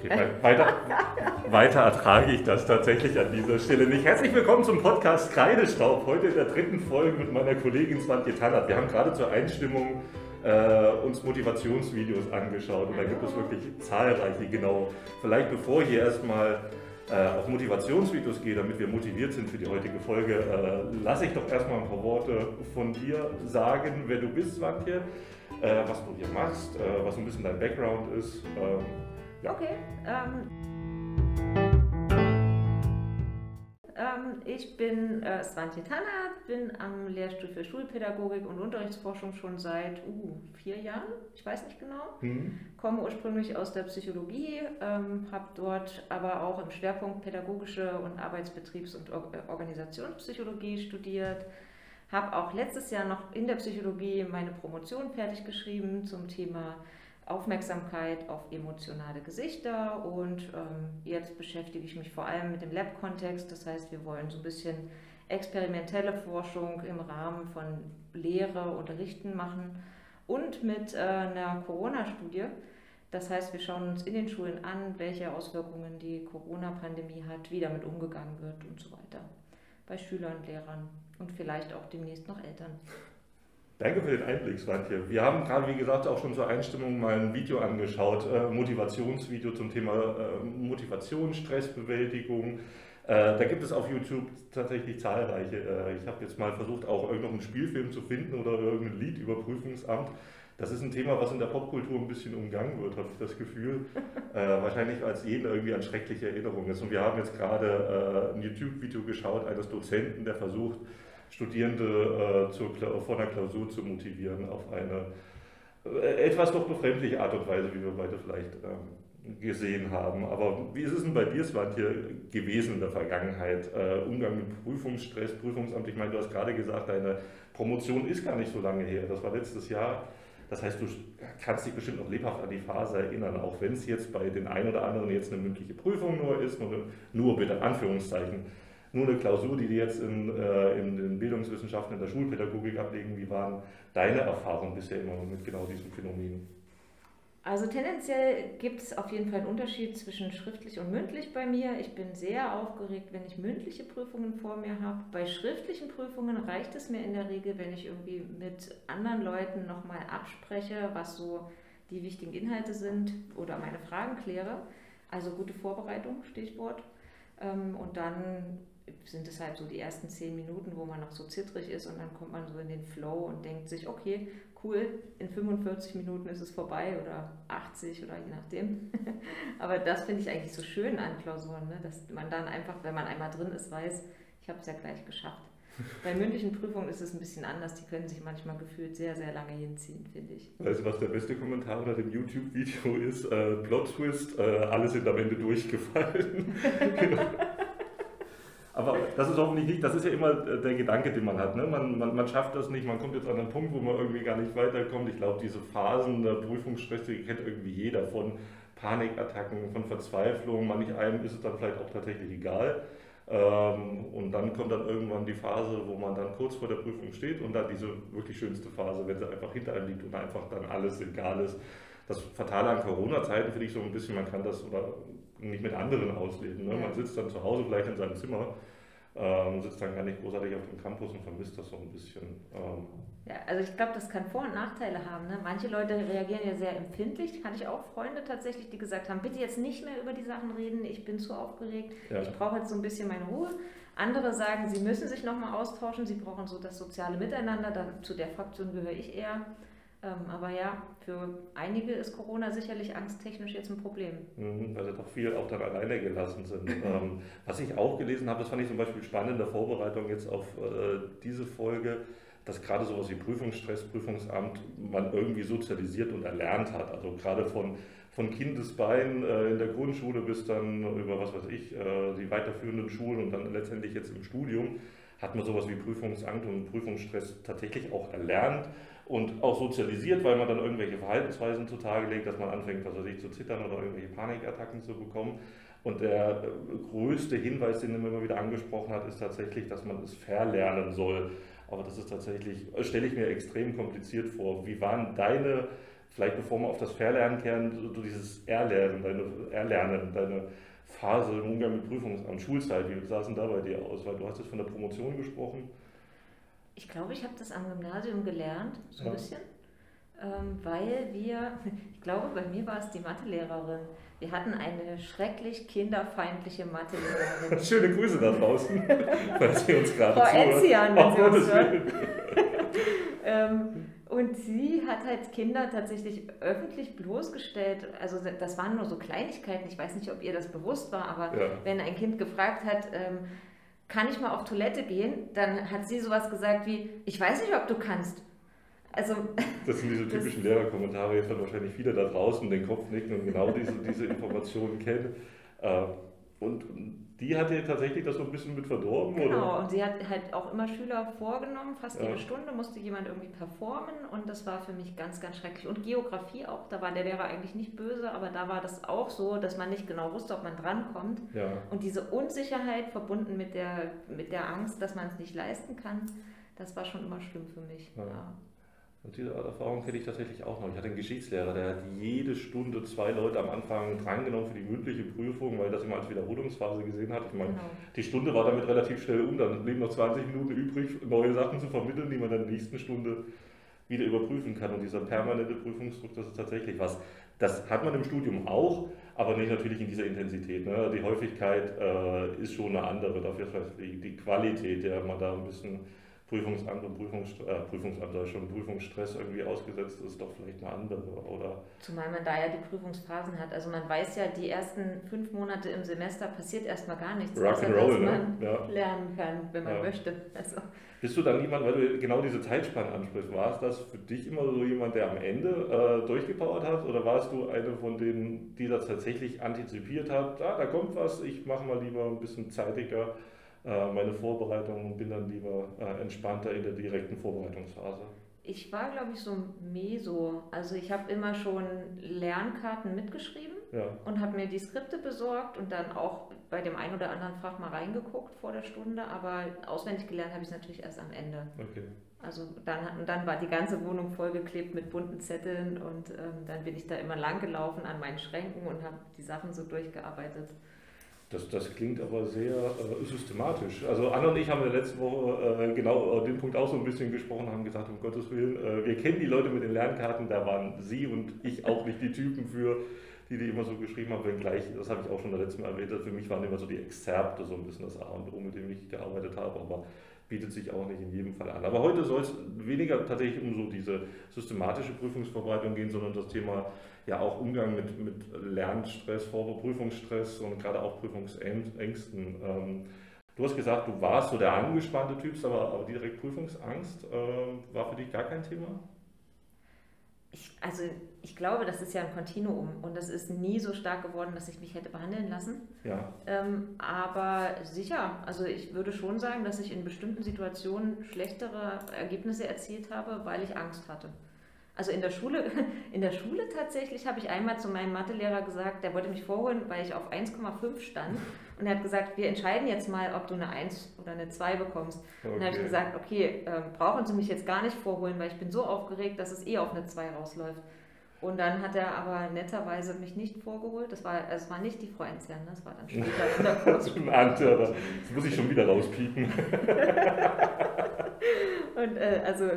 Okay, weiter, weiter ertrage ich das tatsächlich an dieser Stelle nicht. Herzlich willkommen zum Podcast Kreidestaub. Heute in der dritten Folge mit meiner Kollegin Svantje Tannert. Wir haben gerade zur Einstimmung äh, uns Motivationsvideos angeschaut und da gibt es wirklich zahlreiche, genau. Vielleicht bevor hier erstmal äh, auf Motivationsvideos gehe, damit wir motiviert sind für die heutige Folge, äh, lasse ich doch erstmal ein paar Worte von dir sagen, wer du bist, Svantje, äh, was du hier machst, äh, was ein bisschen dein Background ist. Ähm. Okay. Ähm, ähm, ich bin äh, Svante Tanner, bin am Lehrstuhl für Schulpädagogik und Unterrichtsforschung schon seit uh, vier Jahren, ich weiß nicht genau. Mhm. Komme ursprünglich aus der Psychologie, ähm, habe dort aber auch im Schwerpunkt pädagogische und Arbeitsbetriebs- und Or Organisationspsychologie studiert. Habe auch letztes Jahr noch in der Psychologie meine Promotion fertig geschrieben zum Thema Aufmerksamkeit auf emotionale Gesichter und ähm, jetzt beschäftige ich mich vor allem mit dem Lab-Kontext. Das heißt, wir wollen so ein bisschen experimentelle Forschung im Rahmen von Lehre, Unterrichten machen und mit äh, einer Corona-Studie. Das heißt, wir schauen uns in den Schulen an, welche Auswirkungen die Corona-Pandemie hat, wie damit umgegangen wird und so weiter. Bei Schülern, Lehrern und vielleicht auch demnächst noch Eltern. Danke für den Einblick, Svantje. Wir haben gerade, wie gesagt, auch schon zur Einstimmung mal ein Video angeschaut, äh, Motivationsvideo zum Thema äh, Motivation, Stressbewältigung. Äh, da gibt es auf YouTube tatsächlich zahlreiche. Äh, ich habe jetzt mal versucht, auch irgendeinen Spielfilm zu finden oder irgendein Lied über Prüfungsamt. Das ist ein Thema, was in der Popkultur ein bisschen umgangen wird, habe ich das Gefühl. Äh, wahrscheinlich als jeden irgendwie an schreckliche Erinnerungen ist. Und wir haben jetzt gerade äh, ein YouTube-Video geschaut eines Dozenten, der versucht, Studierende äh, zur, vor einer Klausur zu motivieren auf eine äh, etwas doch befremdliche Art und Weise, wie wir beide vielleicht ähm, gesehen haben. Aber wie ist es denn bei dir, Svantje, gewesen in der Vergangenheit? Äh, Umgang mit Prüfungsstress, Prüfungsamt, ich meine, du hast gerade gesagt, deine Promotion ist gar nicht so lange her, das war letztes Jahr. Das heißt, du kannst dich bestimmt noch lebhaft an die Phase erinnern, auch wenn es jetzt bei den einen oder anderen jetzt eine mündliche Prüfung nur ist, nur, nur bitte Anführungszeichen nur eine Klausur, die die jetzt in, äh, in den Bildungswissenschaften, in der Schulpädagogik ablegen. Wie waren deine Erfahrungen bisher immer mit genau diesem Phänomen? Also tendenziell gibt es auf jeden Fall einen Unterschied zwischen schriftlich und mündlich bei mir. Ich bin sehr aufgeregt, wenn ich mündliche Prüfungen vor mir habe. Bei schriftlichen Prüfungen reicht es mir in der Regel, wenn ich irgendwie mit anderen Leuten nochmal abspreche, was so die wichtigen Inhalte sind oder meine Fragen kläre. Also gute Vorbereitung, Stichwort. Ähm, und dann sind es halt so die ersten zehn Minuten, wo man noch so zittrig ist und dann kommt man so in den Flow und denkt sich, okay, cool, in 45 Minuten ist es vorbei oder 80 oder je nachdem. Aber das finde ich eigentlich so schön an Klausuren, ne? dass man dann einfach, wenn man einmal drin ist, weiß, ich habe es ja gleich geschafft. Bei mündlichen Prüfungen ist es ein bisschen anders. Die können sich manchmal gefühlt sehr, sehr lange hinziehen, finde ich. Weißt du, was der beste Kommentar unter dem YouTube-Video ist? Äh, Plot Twist, äh, alle sind am Ende durchgefallen. Aber das ist hoffentlich nicht, das ist ja immer äh, der Gedanke, den man hat. Ne? Man, man, man schafft das nicht, man kommt jetzt an einen Punkt, wo man irgendwie gar nicht weiterkommt. Ich glaube, diese Phasen der Prüfungsstress, die kennt irgendwie jeder von Panikattacken, von Verzweiflung. Manch einem ist es dann vielleicht auch tatsächlich egal. Ähm, und dann kommt dann irgendwann die Phase, wo man dann kurz vor der Prüfung steht und dann diese wirklich schönste Phase, wenn sie einfach hinter einem liegt und einfach dann alles egal ist. Das Fatale an Corona-Zeiten finde ich so ein bisschen, man kann das oder nicht mit anderen ausleben. Ne? Man sitzt dann zu Hause vielleicht in seinem Zimmer, ähm, sitzt dann gar nicht großartig auf dem Campus und vermisst das so ein bisschen. Ähm. Ja, also ich glaube, das kann Vor- und Nachteile haben. Ne? Manche Leute reagieren ja sehr empfindlich. Hatte ich auch Freunde tatsächlich, die gesagt haben, bitte jetzt nicht mehr über die Sachen reden, ich bin zu aufgeregt, ja. ich brauche jetzt so ein bisschen meine Ruhe. Andere sagen, sie müssen sich nochmal austauschen, sie brauchen so das soziale Miteinander, dann, zu der Fraktion gehöre ich eher. Ähm, aber ja, für einige ist Corona sicherlich angsttechnisch jetzt ein Problem. Mhm, weil sie doch viel auch dann alleine gelassen sind. ähm, was ich auch gelesen habe, das fand ich zum Beispiel spannend in der Vorbereitung jetzt auf äh, diese Folge, dass gerade sowas wie Prüfungsstress, Prüfungsamt man irgendwie sozialisiert und erlernt hat. Also gerade von, von Kindesbein äh, in der Grundschule bis dann über, was weiß ich, äh, die weiterführenden Schulen und dann letztendlich jetzt im Studium hat man sowas wie Prüfungsangst und Prüfungsstress tatsächlich auch erlernt und auch sozialisiert, weil man dann irgendwelche Verhaltensweisen zutage legt, dass man anfängt, was weiß ich, zu zittern oder irgendwelche Panikattacken zu bekommen. Und der äh, größte Hinweis, den er immer wieder angesprochen hat, ist tatsächlich, dass man es verlernen soll. Aber das ist tatsächlich, stelle ich mir extrem kompliziert vor. Wie waren deine vielleicht bevor wir auf das Verlernen kehren, so, dieses Erlernen, deine, Erlernen, deine Phase im Umgang mit Prüfungsamt, Schulzeit, wie sah es denn da bei dir aus? Weil du hast jetzt von der Promotion gesprochen. Ich glaube, ich habe das am Gymnasium gelernt, so ein bisschen, ähm, weil wir, ich glaube, bei mir war es die Mathelehrerin. Wir hatten eine schrecklich kinderfeindliche Mathelehrerin. Schöne Grüße da draußen, falls Sie uns gerade Frau Enzian, wenn Sie uns hören. ähm, und sie hat halt Kinder tatsächlich öffentlich bloßgestellt. Also das waren nur so Kleinigkeiten. Ich weiß nicht, ob ihr das bewusst war, aber ja. wenn ein Kind gefragt hat, ähm, kann ich mal auf Toilette gehen, dann hat sie sowas gesagt wie, ich weiß nicht, ob du kannst. Also, das sind diese typischen Lehrerkommentare, jetzt werden wahrscheinlich viele da draußen den Kopf nicken und genau diese, diese Informationen kennen. Äh, und die hat dir tatsächlich das so ein bisschen mit verdorben? Genau, oder? und sie hat halt auch immer Schüler vorgenommen, fast ja. jede Stunde musste jemand irgendwie performen und das war für mich ganz, ganz schrecklich. Und Geografie auch, da war der Lehrer eigentlich nicht böse, aber da war das auch so, dass man nicht genau wusste, ob man drankommt. Ja. Und diese Unsicherheit verbunden mit der, mit der Angst, dass man es nicht leisten kann, das war schon immer schlimm für mich. Ja. ja. Und diese Erfahrung kenne ich tatsächlich auch noch. Ich hatte einen Geschichtslehrer, der hat jede Stunde zwei Leute am Anfang drangenommen für die mündliche Prüfung, weil das immer als Wiederholungsphase gesehen hat. Ich meine, genau. die Stunde war damit relativ schnell um, dann blieben noch 20 Minuten übrig, neue Sachen zu vermitteln, die man dann in der nächsten Stunde wieder überprüfen kann. Und dieser permanente Prüfungsdruck, das ist tatsächlich was. Das hat man im Studium auch, aber nicht natürlich in dieser Intensität. Ne? Die Häufigkeit äh, ist schon eine andere, dafür ist die, die Qualität, der man da ein bisschen Prüfungsamt und Prüfungst äh, Prüfungsamt, schon Prüfungsstress irgendwie ausgesetzt ist, doch vielleicht eine andere, oder? Zumal man da ja die Prüfungsphasen hat. Also man weiß ja, die ersten fünf Monate im Semester passiert erstmal gar nichts, Rock außer dass man ne? ja. lernen kann, wenn man ja. möchte. Also. Bist du dann jemand, weil du genau diese Zeitspanne ansprichst, war es das für dich immer so jemand, der am Ende äh, durchgepowert hat oder warst du eine von denen, die das tatsächlich antizipiert hat, ah, da kommt was, ich mache mal lieber ein bisschen zeitiger meine Vorbereitung und bin dann lieber äh, entspannter in der direkten Vorbereitungsphase. Ich war, glaube ich, so Meso. Also ich habe immer schon Lernkarten mitgeschrieben ja. und habe mir die Skripte besorgt und dann auch bei dem einen oder anderen Fach mal reingeguckt vor der Stunde, aber auswendig gelernt habe ich es natürlich erst am Ende. Okay. Also dann, dann war die ganze Wohnung vollgeklebt mit bunten Zetteln und ähm, dann bin ich da immer lang gelaufen an meinen Schränken und habe die Sachen so durchgearbeitet. Das, das klingt aber sehr äh, systematisch. Also Anna und ich haben in der letzten Woche äh, genau den Punkt auch so ein bisschen gesprochen, haben gesagt, um Gottes Willen, äh, wir kennen die Leute mit den Lernkarten, da waren Sie und ich auch nicht die Typen für, die die immer so geschrieben haben, wenngleich, das habe ich auch schon in der letzten Mal erwähnt, für mich waren immer so die Exzerpte so ein bisschen das A und O, mit dem ich gearbeitet habe, aber bietet sich auch nicht in jedem Fall an. Aber heute soll es weniger tatsächlich um so diese systematische Prüfungsvorbereitung gehen, sondern das Thema ja auch Umgang mit, mit Lernstress, Vorprüfungsstress und gerade auch Prüfungsängsten. Ähm, du hast gesagt, du warst so der angespannte Typ, aber, aber direkt Prüfungsangst äh, war für dich gar kein Thema? Ich, also ich glaube, das ist ja ein Kontinuum und das ist nie so stark geworden, dass ich mich hätte behandeln lassen. Ja. Ähm, aber sicher, also ich würde schon sagen, dass ich in bestimmten Situationen schlechtere Ergebnisse erzielt habe, weil ich Angst hatte. Also in der Schule, in der Schule tatsächlich habe ich einmal zu meinem Mathelehrer gesagt, der wollte mich vorholen, weil ich auf 1,5 stand. Und er hat gesagt, wir entscheiden jetzt mal, ob du eine 1 oder eine 2 bekommst. Okay. Und dann habe ich gesagt, okay, äh, brauchen Sie mich jetzt gar nicht vorholen, weil ich bin so aufgeregt, dass es eh auf eine 2 rausläuft. Und dann hat er aber netterweise mich nicht vorgeholt. Das war, es war nicht die Frau Enzian, das war dann später in der Kurzschule. das muss ich schon wieder rauspiepen. Und äh, also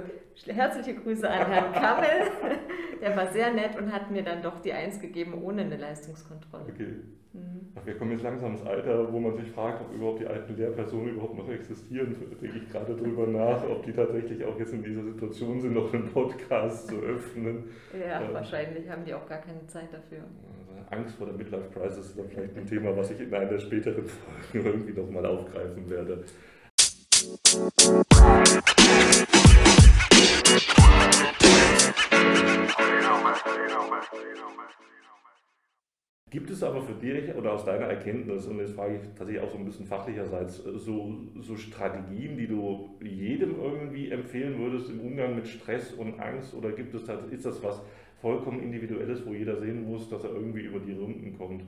herzliche Grüße an Herrn Kammel. Der war sehr nett und hat mir dann doch die Eins gegeben ohne eine Leistungskontrolle. Okay. Mhm. Wir kommen jetzt langsam ins Alter, wo man sich fragt, ob überhaupt die alten Lehrpersonen überhaupt noch existieren. Da denke ich gerade drüber nach, ob die tatsächlich auch jetzt in dieser Situation sind, noch einen Podcast zu öffnen. Ja, ähm, wahrscheinlich haben die auch gar keine Zeit dafür. Also Angst vor der Midlife Crisis ist dann vielleicht ein Thema, was ich in einer der späteren Folgen irgendwie nochmal aufgreifen werde. Gibt es aber für dich oder aus deiner Erkenntnis, und jetzt frage ich tatsächlich auch so ein bisschen fachlicherseits, so, so Strategien, die du jedem irgendwie empfehlen würdest im Umgang mit Stress und Angst? Oder gibt es ist das was vollkommen Individuelles, wo jeder sehen muss, dass er irgendwie über die Runden kommt?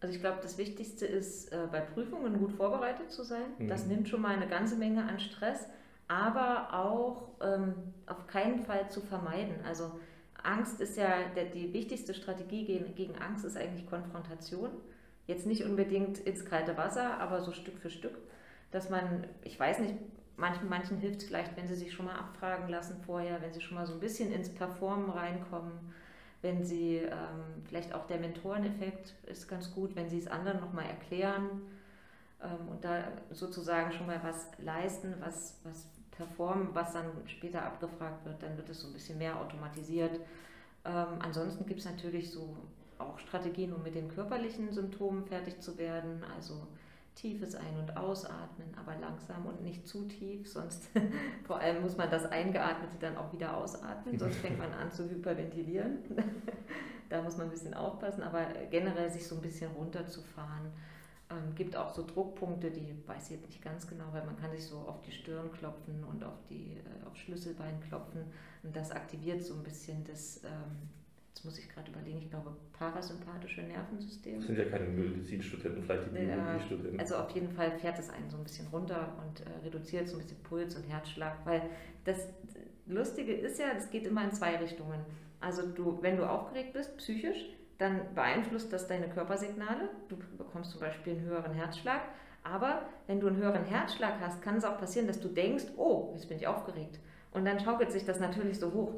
Also ich glaube, das Wichtigste ist, äh, bei Prüfungen gut vorbereitet zu sein. Mhm. Das nimmt schon mal eine ganze Menge an Stress, aber auch ähm, auf keinen Fall zu vermeiden. Also Angst ist ja, der, die wichtigste Strategie gegen, gegen Angst ist eigentlich Konfrontation. Jetzt nicht unbedingt ins kalte Wasser, aber so Stück für Stück, dass man, ich weiß nicht, manchen, manchen hilft es vielleicht, wenn sie sich schon mal abfragen lassen vorher, wenn sie schon mal so ein bisschen ins Performen reinkommen, wenn sie ähm, vielleicht auch der Mentoreneffekt ist ganz gut, wenn sie es anderen nochmal erklären ähm, und da sozusagen schon mal was leisten, was, was performen, was dann später abgefragt wird, dann wird es so ein bisschen mehr automatisiert. Ähm, ansonsten gibt es natürlich so auch Strategien, um mit den körperlichen Symptomen fertig zu werden, also tiefes Ein- und Ausatmen, aber langsam und nicht zu tief, sonst vor allem muss man das Eingeatmete dann auch wieder ausatmen, sonst fängt man an zu hyperventilieren. da muss man ein bisschen aufpassen, aber generell sich so ein bisschen runterzufahren. Ähm, gibt auch so Druckpunkte, die weiß ich jetzt nicht ganz genau, weil man kann sich so auf die Stirn klopfen und auf die äh, auf Schlüsselbein klopfen und das aktiviert so ein bisschen das ähm, jetzt muss ich gerade überlegen, ich glaube, parasympathische Nervensystem. Das sind ja keine Medizinstudenten, vielleicht die Biologiestudenten. Also auf jeden Fall fährt es einen so ein bisschen runter und äh, reduziert so ein bisschen Puls und Herzschlag, weil das Lustige ist ja, das geht immer in zwei Richtungen. Also du, wenn du aufgeregt bist, psychisch, dann beeinflusst das deine Körpersignale. Du bekommst zum Beispiel einen höheren Herzschlag. Aber wenn du einen höheren Herzschlag hast, kann es auch passieren, dass du denkst, oh, jetzt bin ich aufgeregt. Und dann schaukelt sich das natürlich so hoch.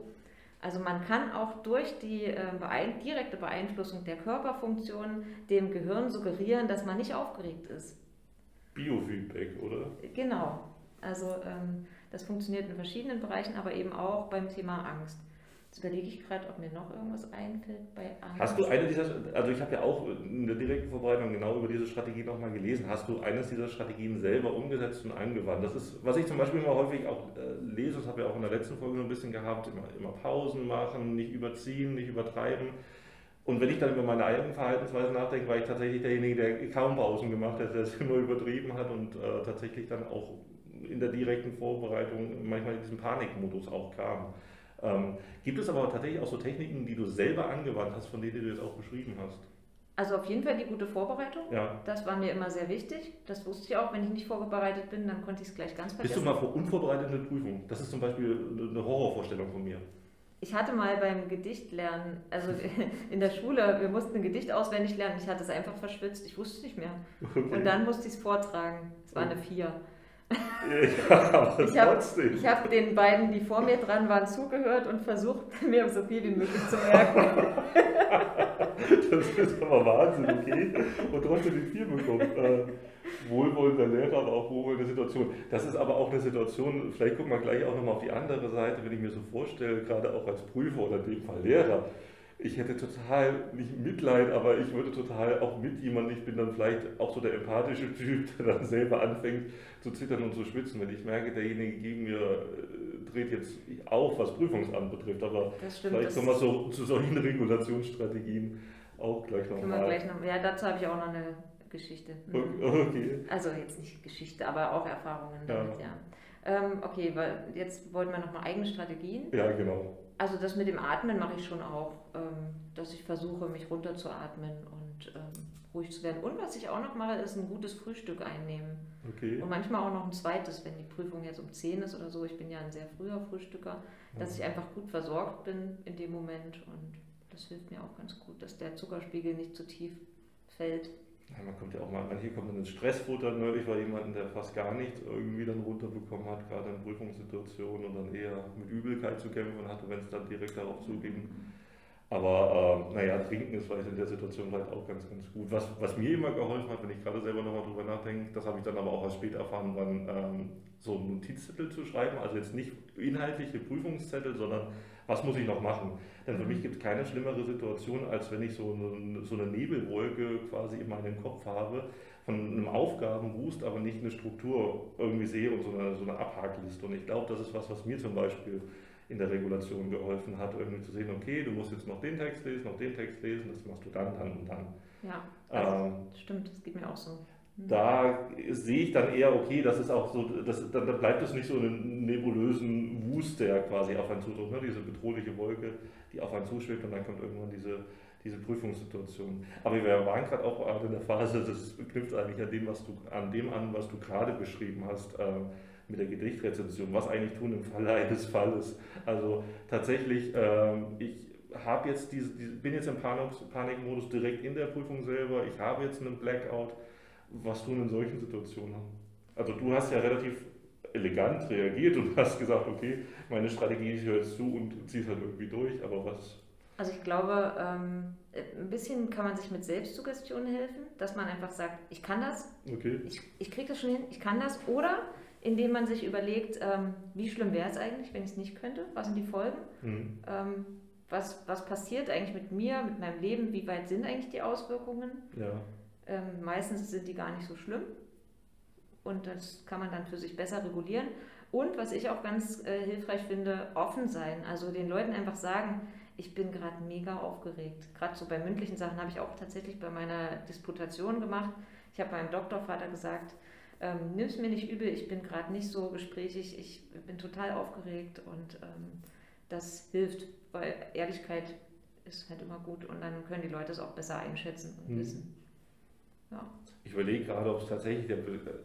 Also man kann auch durch die äh, direkte Beeinflussung der Körperfunktion dem Gehirn suggerieren, dass man nicht aufgeregt ist. Biofeedback, oder? Genau. Also ähm, das funktioniert in verschiedenen Bereichen, aber eben auch beim Thema Angst. Jetzt überlege ich gerade, ob mir noch irgendwas einfällt bei Angst. Hast du eine dieser, also ich habe ja auch in der direkten Vorbereitung genau über diese Strategie nochmal gelesen. Hast du eines dieser Strategien selber umgesetzt und angewandt? Das ist, was ich zum Beispiel immer häufig auch äh, lese, das habe ich auch in der letzten Folge so ein bisschen gehabt, immer, immer Pausen machen, nicht überziehen, nicht übertreiben. Und wenn ich dann über meine eigenen Verhaltensweisen nachdenke, war ich tatsächlich derjenige, der kaum Pausen gemacht hat, der es immer übertrieben hat und äh, tatsächlich dann auch in der direkten Vorbereitung manchmal in diesen Panikmodus auch kam. Ähm, gibt es aber tatsächlich auch so Techniken, die du selber angewandt hast, von denen du jetzt auch beschrieben hast? Also auf jeden Fall die gute Vorbereitung. Ja. Das war mir immer sehr wichtig. Das wusste ich auch. Wenn ich nicht vorbereitet bin, dann konnte ich es gleich ganz vergessen. Bist du mal vor unvorbereiteten Prüfung? Das ist zum Beispiel eine Horrorvorstellung von mir. Ich hatte mal beim Gedichtlernen, also in der Schule, wir mussten ein Gedicht auswendig lernen. Ich hatte es einfach verschwitzt. Ich wusste es nicht mehr. Okay. Und dann musste ich es vortragen. Es war eine Vier. Ja, aber ich habe hab den beiden, die vor mir dran waren, zugehört und versucht, mir so viel wie möglich zu merken. das ist aber Wahnsinn, okay? Und trotzdem die vier bekommen. Äh, wohlwollender Lehrer, aber auch wohlwollende Situation. Das ist aber auch eine Situation, vielleicht gucken wir gleich auch nochmal auf die andere Seite, wenn ich mir so vorstelle, gerade auch als Prüfer oder in dem Fall Lehrer ich hätte total, nicht Mitleid, aber ich würde total auch mit jemandem, ich bin dann vielleicht auch so der empathische Typ, der dann selber anfängt zu zittern und zu schwitzen, wenn ich merke, derjenige gegen mir äh, dreht jetzt auf, was Prüfungsamt betrifft, aber stimmt, vielleicht wir so, zu solchen Regulationsstrategien auch gleich nochmal. Noch, ja, dazu habe ich auch noch eine Geschichte. Mhm. Okay. Also jetzt nicht Geschichte, aber auch Erfahrungen damit, ja. ja. Ähm, okay, weil jetzt wollten wir nochmal eigene Strategien. Ja, genau. Also das mit dem Atmen mache ich schon auch, ähm, dass ich versuche, mich runterzuatmen und ähm, ruhig zu werden. Und was ich auch noch mache, ist ein gutes Frühstück einnehmen. Okay. Und manchmal auch noch ein zweites, wenn die Prüfung jetzt um 10 ist oder so. Ich bin ja ein sehr früher Frühstücker, dass ich einfach gut versorgt bin in dem Moment. Und das hilft mir auch ganz gut, dass der Zuckerspiegel nicht zu tief fällt. Man kommt ja auch mal, manche kommen dann ins Stressfutter. Neulich war jemand, der fast gar nichts irgendwie dann runterbekommen hat, gerade in Prüfungssituationen und dann eher mit Übelkeit zu kämpfen hatte, wenn es dann direkt darauf zuging. Aber äh, naja, trinken ist vielleicht in der Situation vielleicht auch ganz, ganz gut. Was, was mir immer geholfen hat, wenn ich gerade selber nochmal drüber nachdenke, das habe ich dann aber auch erst später erfahren, waren ähm, so Notizzettel zu schreiben. Also jetzt nicht inhaltliche Prüfungszettel, sondern was muss ich noch machen? Denn für mich gibt es keine schlimmere Situation, als wenn ich so eine, so eine Nebelwolke quasi in meinem Kopf habe, von einem Aufgabenwust, aber nicht eine Struktur irgendwie sehe und so eine, so eine Abhakliste. Und ich glaube, das ist was, was mir zum Beispiel in der Regulation geholfen hat, irgendwie zu sehen, okay, du musst jetzt noch den Text lesen, noch den Text lesen, das machst du dann, dann und dann. Ja, also, ähm, stimmt, das geht mir auch so da sehe ich dann eher, okay, das ist auch so, das, dann, dann bleibt es nicht so einen nebulösen Wust, der quasi auf einen zudrückt, ne? diese bedrohliche Wolke, die auf einen zuschwebt und dann kommt irgendwann diese, diese Prüfungssituation. Aber wir waren gerade auch in der Phase, das knüpft eigentlich an dem, was du, an dem an, was du gerade beschrieben hast, äh, mit der Gedichtrezension, was eigentlich tun im Falle eines Falles. Also tatsächlich, äh, ich habe jetzt diese, diese, bin jetzt im Panikmodus direkt in der Prüfung selber, ich habe jetzt einen Blackout. Was tun in solchen Situationen? Also du hast ja relativ elegant reagiert und hast gesagt, okay, meine Strategie, höre jetzt zu und ziehe es halt irgendwie durch, aber was? Also ich glaube, ähm, ein bisschen kann man sich mit Selbstsuggestion helfen, dass man einfach sagt, ich kann das, okay. ich, ich kriege das schon hin, ich kann das. Oder indem man sich überlegt, ähm, wie schlimm wäre es eigentlich, wenn ich es nicht könnte, was sind die Folgen, mhm. ähm, was, was passiert eigentlich mit mir, mit meinem Leben, wie weit sind eigentlich die Auswirkungen. Ja. Ähm, meistens sind die gar nicht so schlimm und das kann man dann für sich besser regulieren. Und was ich auch ganz äh, hilfreich finde, offen sein. Also den Leuten einfach sagen, ich bin gerade mega aufgeregt. Gerade so bei mündlichen Sachen habe ich auch tatsächlich bei meiner Disputation gemacht. Ich habe meinem Doktorvater gesagt, ähm, nimm es mir nicht übel, ich bin gerade nicht so gesprächig, ich bin total aufgeregt und ähm, das hilft, weil Ehrlichkeit ist halt immer gut und dann können die Leute es auch besser einschätzen und mhm. wissen. Ja. Ich überlege gerade, ob es tatsächlich der,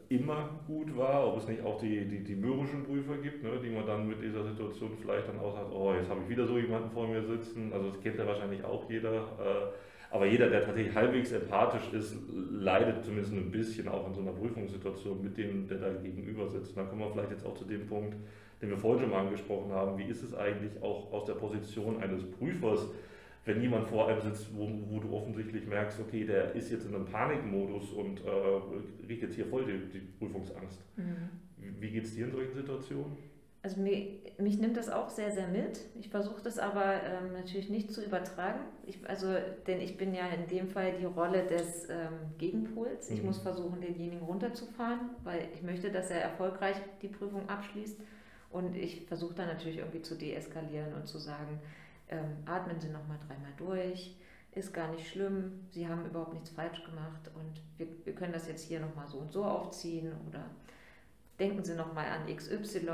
immer gut war, ob es nicht auch die, die, die mürrischen Prüfer gibt, ne, die man dann mit dieser Situation vielleicht dann auch sagt, oh, jetzt habe ich wieder so jemanden vor mir sitzen. Also das kennt ja wahrscheinlich auch jeder. Äh, aber jeder, der tatsächlich halbwegs empathisch ist, leidet zumindest ein bisschen auch in so einer Prüfungssituation mit dem, der da gegenüber sitzt. Und dann kommen wir vielleicht jetzt auch zu dem Punkt, den wir vorhin schon mal angesprochen haben. Wie ist es eigentlich auch aus der Position eines Prüfers, wenn jemand vor einem sitzt, wo, wo, du offensichtlich merkst, okay, der ist jetzt in einem Panikmodus und äh, riecht jetzt hier voll die, die Prüfungsangst. Mhm. Wie geht es dir in solchen Situationen? Also mich, mich, nimmt das auch sehr, sehr mit. Ich versuche das aber ähm, natürlich nicht zu übertragen. Ich, also, denn ich bin ja in dem Fall die Rolle des ähm, Gegenpols. Ich mhm. muss versuchen, denjenigen runterzufahren, weil ich möchte, dass er erfolgreich die Prüfung abschließt. Und ich versuche dann natürlich irgendwie zu deeskalieren und zu sagen, ähm, atmen Sie nochmal dreimal durch, ist gar nicht schlimm, Sie haben überhaupt nichts falsch gemacht und wir, wir können das jetzt hier nochmal so und so aufziehen oder denken Sie nochmal an XY.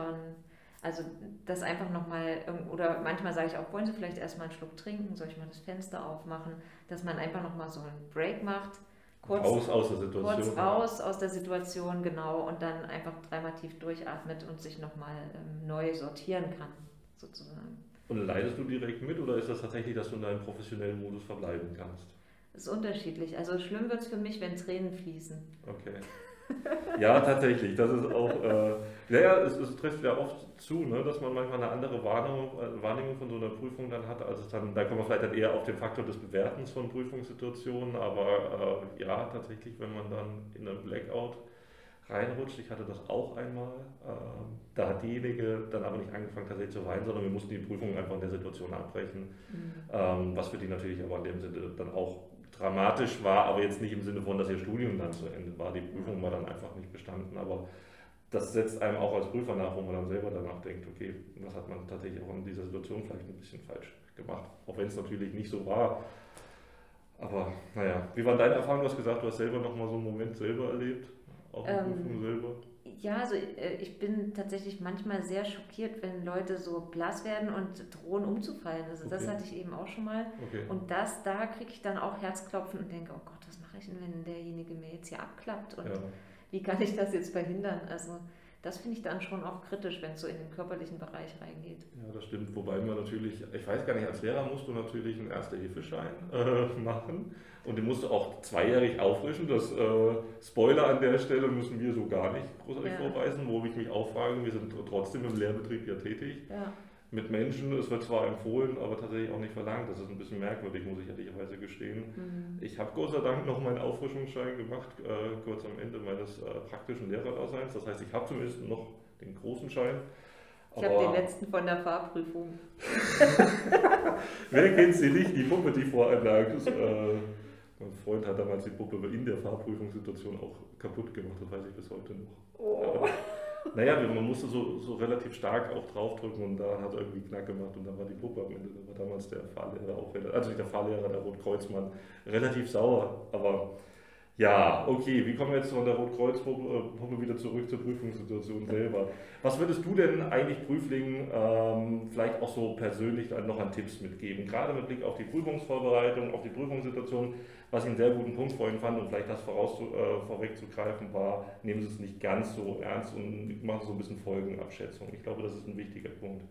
Also das einfach nochmal, oder manchmal sage ich auch, wollen Sie vielleicht erstmal einen Schluck trinken, soll ich mal das Fenster aufmachen, dass man einfach nochmal so einen Break macht. Kurz, raus aus der Situation. Kurz raus aus der Situation, genau, und dann einfach dreimal tief durchatmet und sich nochmal ähm, neu sortieren kann, sozusagen. Und leidest du direkt mit oder ist das tatsächlich, dass du in deinem professionellen Modus verbleiben kannst? Das ist unterschiedlich. Also schlimm wird es für mich, wenn Tränen fließen. Okay. Ja, tatsächlich. Das ist auch, äh, naja, es, es, trifft ja oft zu, ne, dass man manchmal eine andere Wahrnehmung, äh, Wahrnehmung von so einer Prüfung dann hat, als es dann, da kommen wir vielleicht dann eher auf den Faktor des Bewertens von Prüfungssituationen, aber äh, ja, tatsächlich, wenn man dann in einem Blackout reinrutscht. Ich hatte das auch einmal. Ähm, da hat diejenige dann aber nicht angefangen tatsächlich zu weinen, sondern wir mussten die Prüfung einfach in der Situation abbrechen. Mhm. Ähm, was für die natürlich aber in dem Sinne dann auch dramatisch war, aber jetzt nicht im Sinne von, dass ihr Studium dann zu Ende war. Die Prüfung war dann einfach nicht bestanden, aber das setzt einem auch als Prüfer nach, wo man dann selber danach denkt, okay, was hat man tatsächlich auch in dieser Situation vielleicht ein bisschen falsch gemacht. Auch wenn es natürlich nicht so war. Aber naja, wie war deine Erfahrung? Du hast gesagt, du hast selber nochmal so einen Moment selber erlebt. Auch ähm, selber? Ja, also äh, ich bin tatsächlich manchmal sehr schockiert, wenn Leute so blass werden und drohen umzufallen. Also okay. das hatte ich eben auch schon mal. Okay. Und das, da kriege ich dann auch Herzklopfen und denke, oh Gott, was mache ich denn, wenn derjenige mir jetzt hier abklappt? Und ja. wie kann ich das jetzt verhindern? Also das finde ich dann schon auch kritisch, wenn es so in den körperlichen Bereich reingeht. Ja, das stimmt. Wobei man natürlich, ich weiß gar nicht, als Lehrer musst du natürlich einen Erste-Hilfe-Schein äh, machen und den musst du auch zweijährig auffrischen. Das äh, Spoiler an der Stelle müssen wir so gar nicht großartig ja. vorweisen, wo ich mich auch frage, wir sind trotzdem im Lehrbetrieb ja tätig. Ja mit Menschen. Es wird zwar empfohlen, aber tatsächlich auch nicht verlangt. Das ist ein bisschen merkwürdig, muss ich ehrlicherweise gestehen. Mhm. Ich habe Gott sei Dank noch meinen Auffrischungsschein gemacht, äh, kurz am Ende meines äh, praktischen Lehrerdaseins. Das heißt, ich habe zumindest noch den großen Schein. Ich habe den letzten von der Fahrprüfung. Wer kennt sie nicht? Die Puppe, die vor einem lag. Das, äh, mein Freund hat damals die Puppe in der Fahrprüfungssituation auch kaputt gemacht, das weiß ich bis heute noch. Oh. Naja, man musste so, so relativ stark auch draufdrücken und da hat irgendwie Knack gemacht und dann war die Puppe am Ende. Da war damals der Fahrlehrer auch, also nicht der Fahrlehrer, der Rotkreuzmann, relativ sauer. Aber ja, okay, wie kommen wir jetzt von der Rotkreuzpuppe wieder zurück zur Prüfungssituation selber? Was würdest du denn eigentlich Prüflingen ähm, vielleicht auch so persönlich noch an Tipps mitgeben? Gerade mit Blick auf die Prüfungsvorbereitung, auf die Prüfungssituation, was ich einen sehr guten Punkt vorhin fand und vielleicht das voraus, äh, vorwegzugreifen war, nehmen Sie es nicht ganz so ernst und machen so ein bisschen Folgenabschätzung. Ich glaube, das ist ein wichtiger Punkt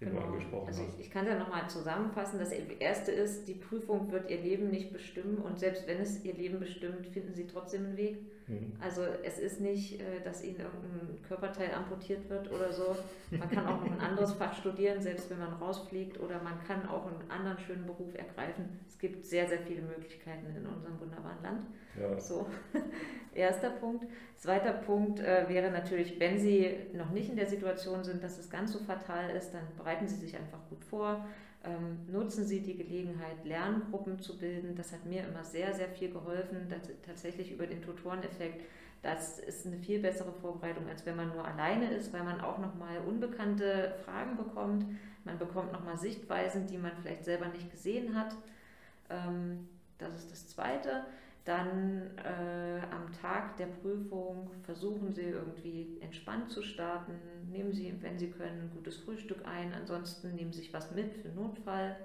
den genau. du angesprochen also hast. Ich, ich kann es ja nochmal zusammenfassen. Das erste ist, die Prüfung wird ihr Leben nicht bestimmen und selbst wenn es ihr Leben bestimmt, finden sie trotzdem einen Weg. Mhm. Also es ist nicht, äh, dass ihnen irgendein Körperteil amputiert wird oder so. Man kann auch noch ein anderes Fach studieren, selbst wenn man rausfliegt oder man kann auch einen anderen schönen Beruf ergreifen. Es gibt sehr, sehr viele Möglichkeiten in unserem wunderbaren Land. Ja. So, erster Punkt. Zweiter Punkt äh, wäre natürlich, wenn Sie noch nicht in der Situation sind, dass es ganz so fatal ist, dann bereiten Sie sich einfach gut vor. Ähm, nutzen Sie die Gelegenheit, Lerngruppen zu bilden. Das hat mir immer sehr, sehr viel geholfen, tatsächlich über den Tutoreneffekt. Das ist eine viel bessere Vorbereitung, als wenn man nur alleine ist, weil man auch nochmal unbekannte Fragen bekommt. Man bekommt nochmal Sichtweisen, die man vielleicht selber nicht gesehen hat. Ähm, das ist das Zweite. Dann äh, am Tag der Prüfung versuchen Sie irgendwie entspannt zu starten. Nehmen Sie, wenn Sie können, ein gutes Frühstück ein. Ansonsten nehmen Sie sich was mit für Notfall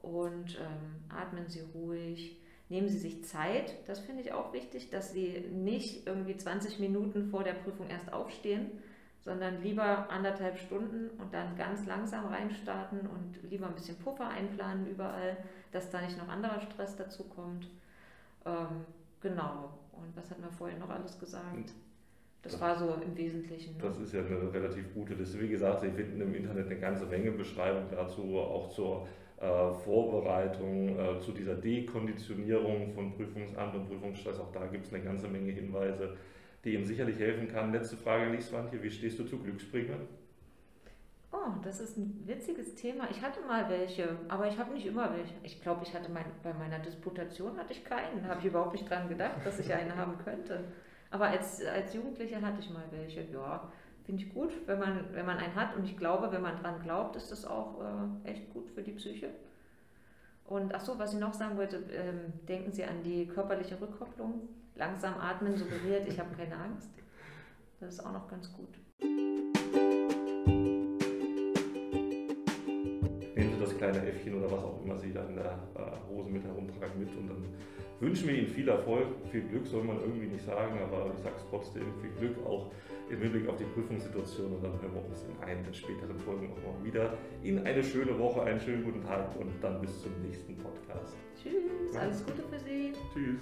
und ähm, atmen Sie ruhig. Nehmen Sie sich Zeit, das finde ich auch wichtig, dass Sie nicht irgendwie 20 Minuten vor der Prüfung erst aufstehen, sondern lieber anderthalb Stunden und dann ganz langsam reinstarten und lieber ein bisschen Puffer einplanen überall, dass da nicht noch anderer Stress dazu kommt. Ähm, genau. Und was hat man vorhin noch alles gesagt? Das, das war so im Wesentlichen. Ne? Das ist ja eine relativ gute Liste. Wie gesagt, Sie finden im Internet eine ganze Menge Beschreibungen dazu, auch zur äh, Vorbereitung, äh, zu dieser Dekonditionierung von Prüfungsamt und Prüfungsstress. Auch da gibt es eine ganze Menge Hinweise, die Ihnen sicherlich helfen kann. Letzte Frage an dich, Swantje. Wie stehst du zu Glücksbringern? Oh, das ist ein witziges Thema. Ich hatte mal welche, aber ich habe nicht immer welche. Ich glaube, ich hatte mein, bei meiner Disputation hatte ich keinen. Habe ich überhaupt nicht dran gedacht, dass ich einen haben könnte. Aber als, als Jugendliche hatte ich mal welche. Ja, finde ich gut, wenn man, wenn man einen hat. Und ich glaube, wenn man dran glaubt, ist das auch äh, echt gut für die Psyche. Und ach so, was ich noch sagen wollte, ähm, denken Sie an die körperliche Rückkopplung. Langsam atmen, suggeriert, ich habe keine Angst. Das ist auch noch ganz gut. Kleine Äffchen oder was auch immer Sie da in der äh, Hose mit herumtragen mit. Und dann wünschen wir Ihnen viel Erfolg, viel Glück soll man irgendwie nicht sagen, aber ich sage es trotzdem, viel Glück auch im Hinblick auf die Prüfungssituation und dann hören wir uns in einen der späteren Folgen auch mal wieder. Ihnen eine schöne Woche, einen schönen guten Tag und dann bis zum nächsten Podcast. Tschüss, alles Gute für Sie. Tschüss.